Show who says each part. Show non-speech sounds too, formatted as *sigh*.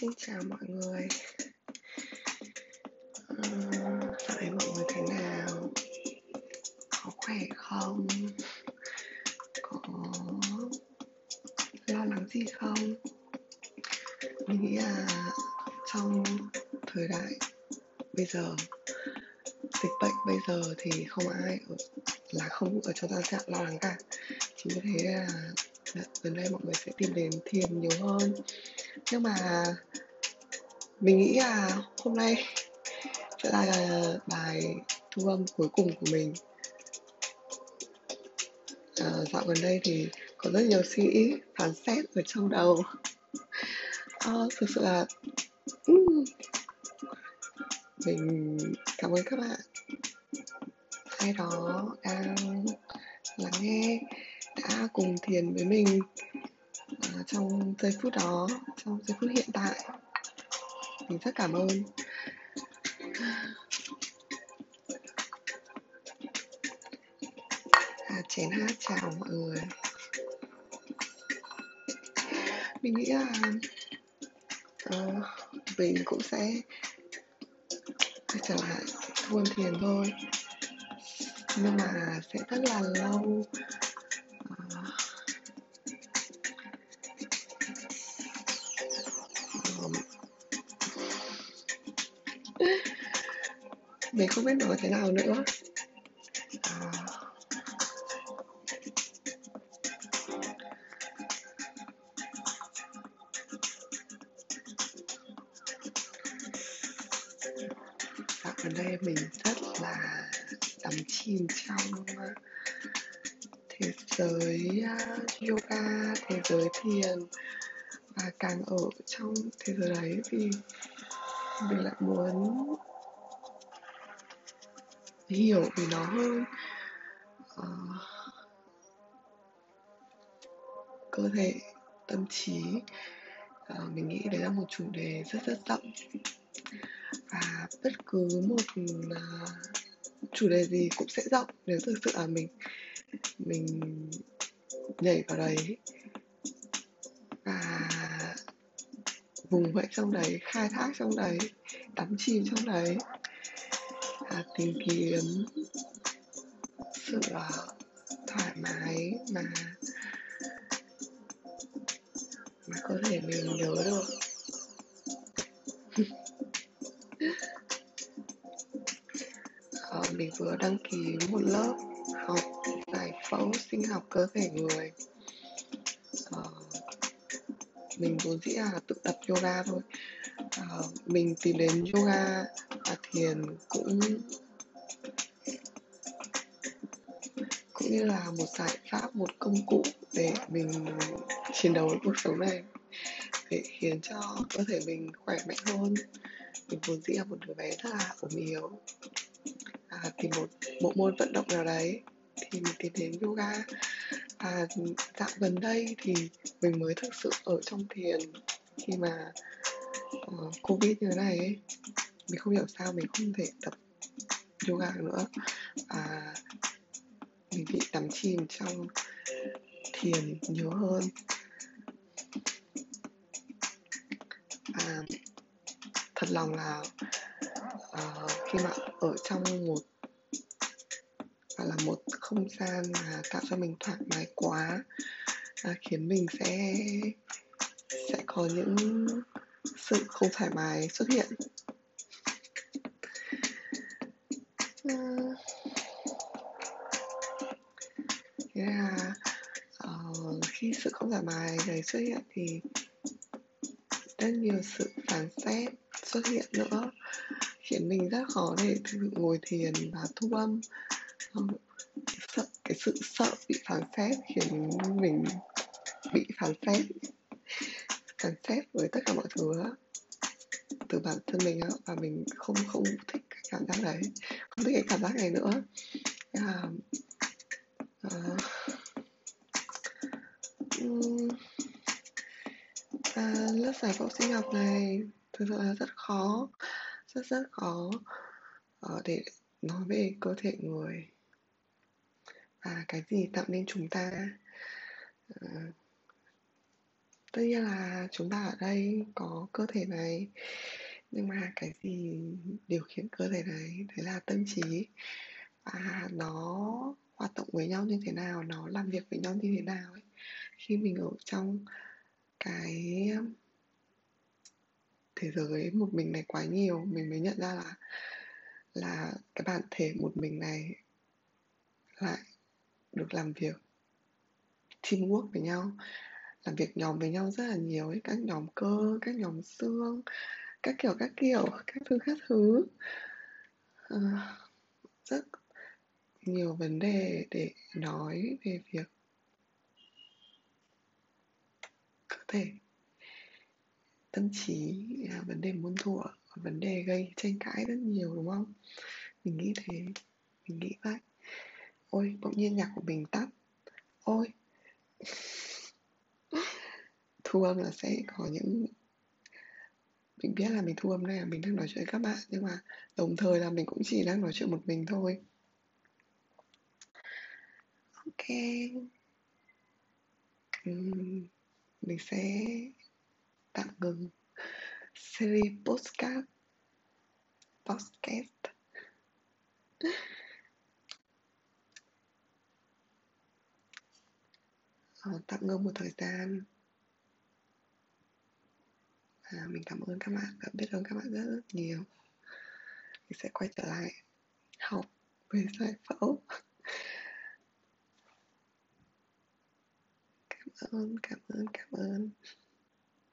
Speaker 1: Xin chào mọi người à, Hỏi mọi người thế nào? Có khỏe không? Có lo lắng gì không? Mình nghĩ là trong thời đại bây giờ dịch bệnh bây giờ thì không ai ở, là không ở trong tâm trạng lo lắng cả. Chính vì thế là gần đây mọi người sẽ tìm đến thiền nhiều hơn. Nhưng mà mình nghĩ là hôm nay sẽ là bài thu âm cuối cùng của mình. À, dạo gần đây thì có rất nhiều suy nghĩ phán xét ở trong đầu. À, thực sự là ừ, mình cảm ơn các bạn ai đó à, đang lắng nghe đã cùng thiền với mình à, trong giây phút đó trong giây phút hiện tại. Mình rất cảm ơn. À, chén hát chào mọi người. Mình nghĩ là uh, mình cũng sẽ quay trở lại buôn thiền thôi nhưng mà sẽ rất là lâu. Ờ. Mình không biết nói thế nào nữa. À, dạo gần đây mình rất là đắm chìm trong ờ, thế giới à, yoga thế giới thiền và càng ở trong thế giới đấy thì mình lại muốn hiểu về nó hơn. Ờ, cơ thể tâm trí Ờ, mình nghĩ đấy là một chủ đề rất rất rộng. Và bất cứ một uh, chủ đề gì cũng sẽ rộng. Nếu thực sự là mình mình nhảy vào đấy và vùng vẫy trong đấy, khai thác trong đấy, đắm chìm trong đấy và tìm kiếm sự à, thoải mái mà mà có thể mình nhớ được. Mình vừa đăng ký một lớp học giải phẫu sinh học cơ thể người. À, mình vốn dĩ là tự tập yoga thôi. À, mình tìm đến yoga và thiền cũng cũng như là một giải pháp một công cụ để mình chiến đấu với cuộc sống này để khiến cho cơ thể mình khỏe mạnh hơn. Mình vốn dĩ là một đứa bé rất là ốm yếu à, tìm một bộ môn vận động nào đấy thì mình tìm đến yoga. Và dạo gần đây thì mình mới thực sự ở trong thiền khi mà uh, covid như thế này ấy. Mình không hiểu sao mình không thể tập yoga nữa. Và mình bị đắm chìm trong thiền nhiều hơn. Và thật lòng là uh, khi mà ở trong một gọi là một không gian mà tạo cho mình thoải mái quá uh, khiến mình sẽ sẽ có những sự không thoải mái xuất hiện. Uh, thế là ờ, khi sự không thoải mái đấy xuất hiện thì rất nhiều sự phán xét xuất hiện nữa khiến mình rất khó để thực sự ngồi thiền và thu âm. Sợ cái sự sợ bị phán xét khiến mình bị phán xét phán xét với tất cả mọi thứ á, từ bản thân mình á và mình không không thích cái cảm giác đấy không thích cái cảm giác này nữa. À, à, à, lớp giải phẫu sinh học này thực sự là rất khó rất rất khó ờ, để nói về cơ thể người. Và cái gì tạo nên chúng ta? Ờ, tất nhiên là chúng ta ở đây có cơ thể này, nhưng mà cái gì điều khiển cơ thể này, đấy là tâm trí. Và nó hoạt động với nhau như thế nào, nó làm việc với nhau như thế nào ấy. Khi mình ở trong cái thế giới một mình này quá nhiều mình mới nhận ra là là cái bản thể một mình này lại được làm việc teamwork với nhau làm việc nhóm với nhau rất là nhiều ấy các nhóm cơ các nhóm xương các kiểu các kiểu các thứ các thứ. À, rất nhiều vấn đề để nói về việc cơ thể tâm trí à, vấn đề muôn thuở vấn đề gây tranh cãi rất nhiều đúng không? Mình nghĩ thế mình nghĩ vậy. Ôi bỗng nhiên nhạc của mình tắt. Ôi. *laughs* Thu âm là sẽ có những mình biết là mình thu âm này là mình đang nói chuyện với các bạn nhưng mà đồng thời là mình cũng chỉ đang nói chuyện một mình thôi. Ok. Uhm, mình sẽ tạm ngừng. Series postcard podcast. Ờ, tạm ngừng một thời gian. À, mình cảm ơn các bạn và biết ơn các bạn rất rất nhiều. Mình sẽ quay trở lại học về giải phẫu. Cảm ơn cảm ơn cảm ơn.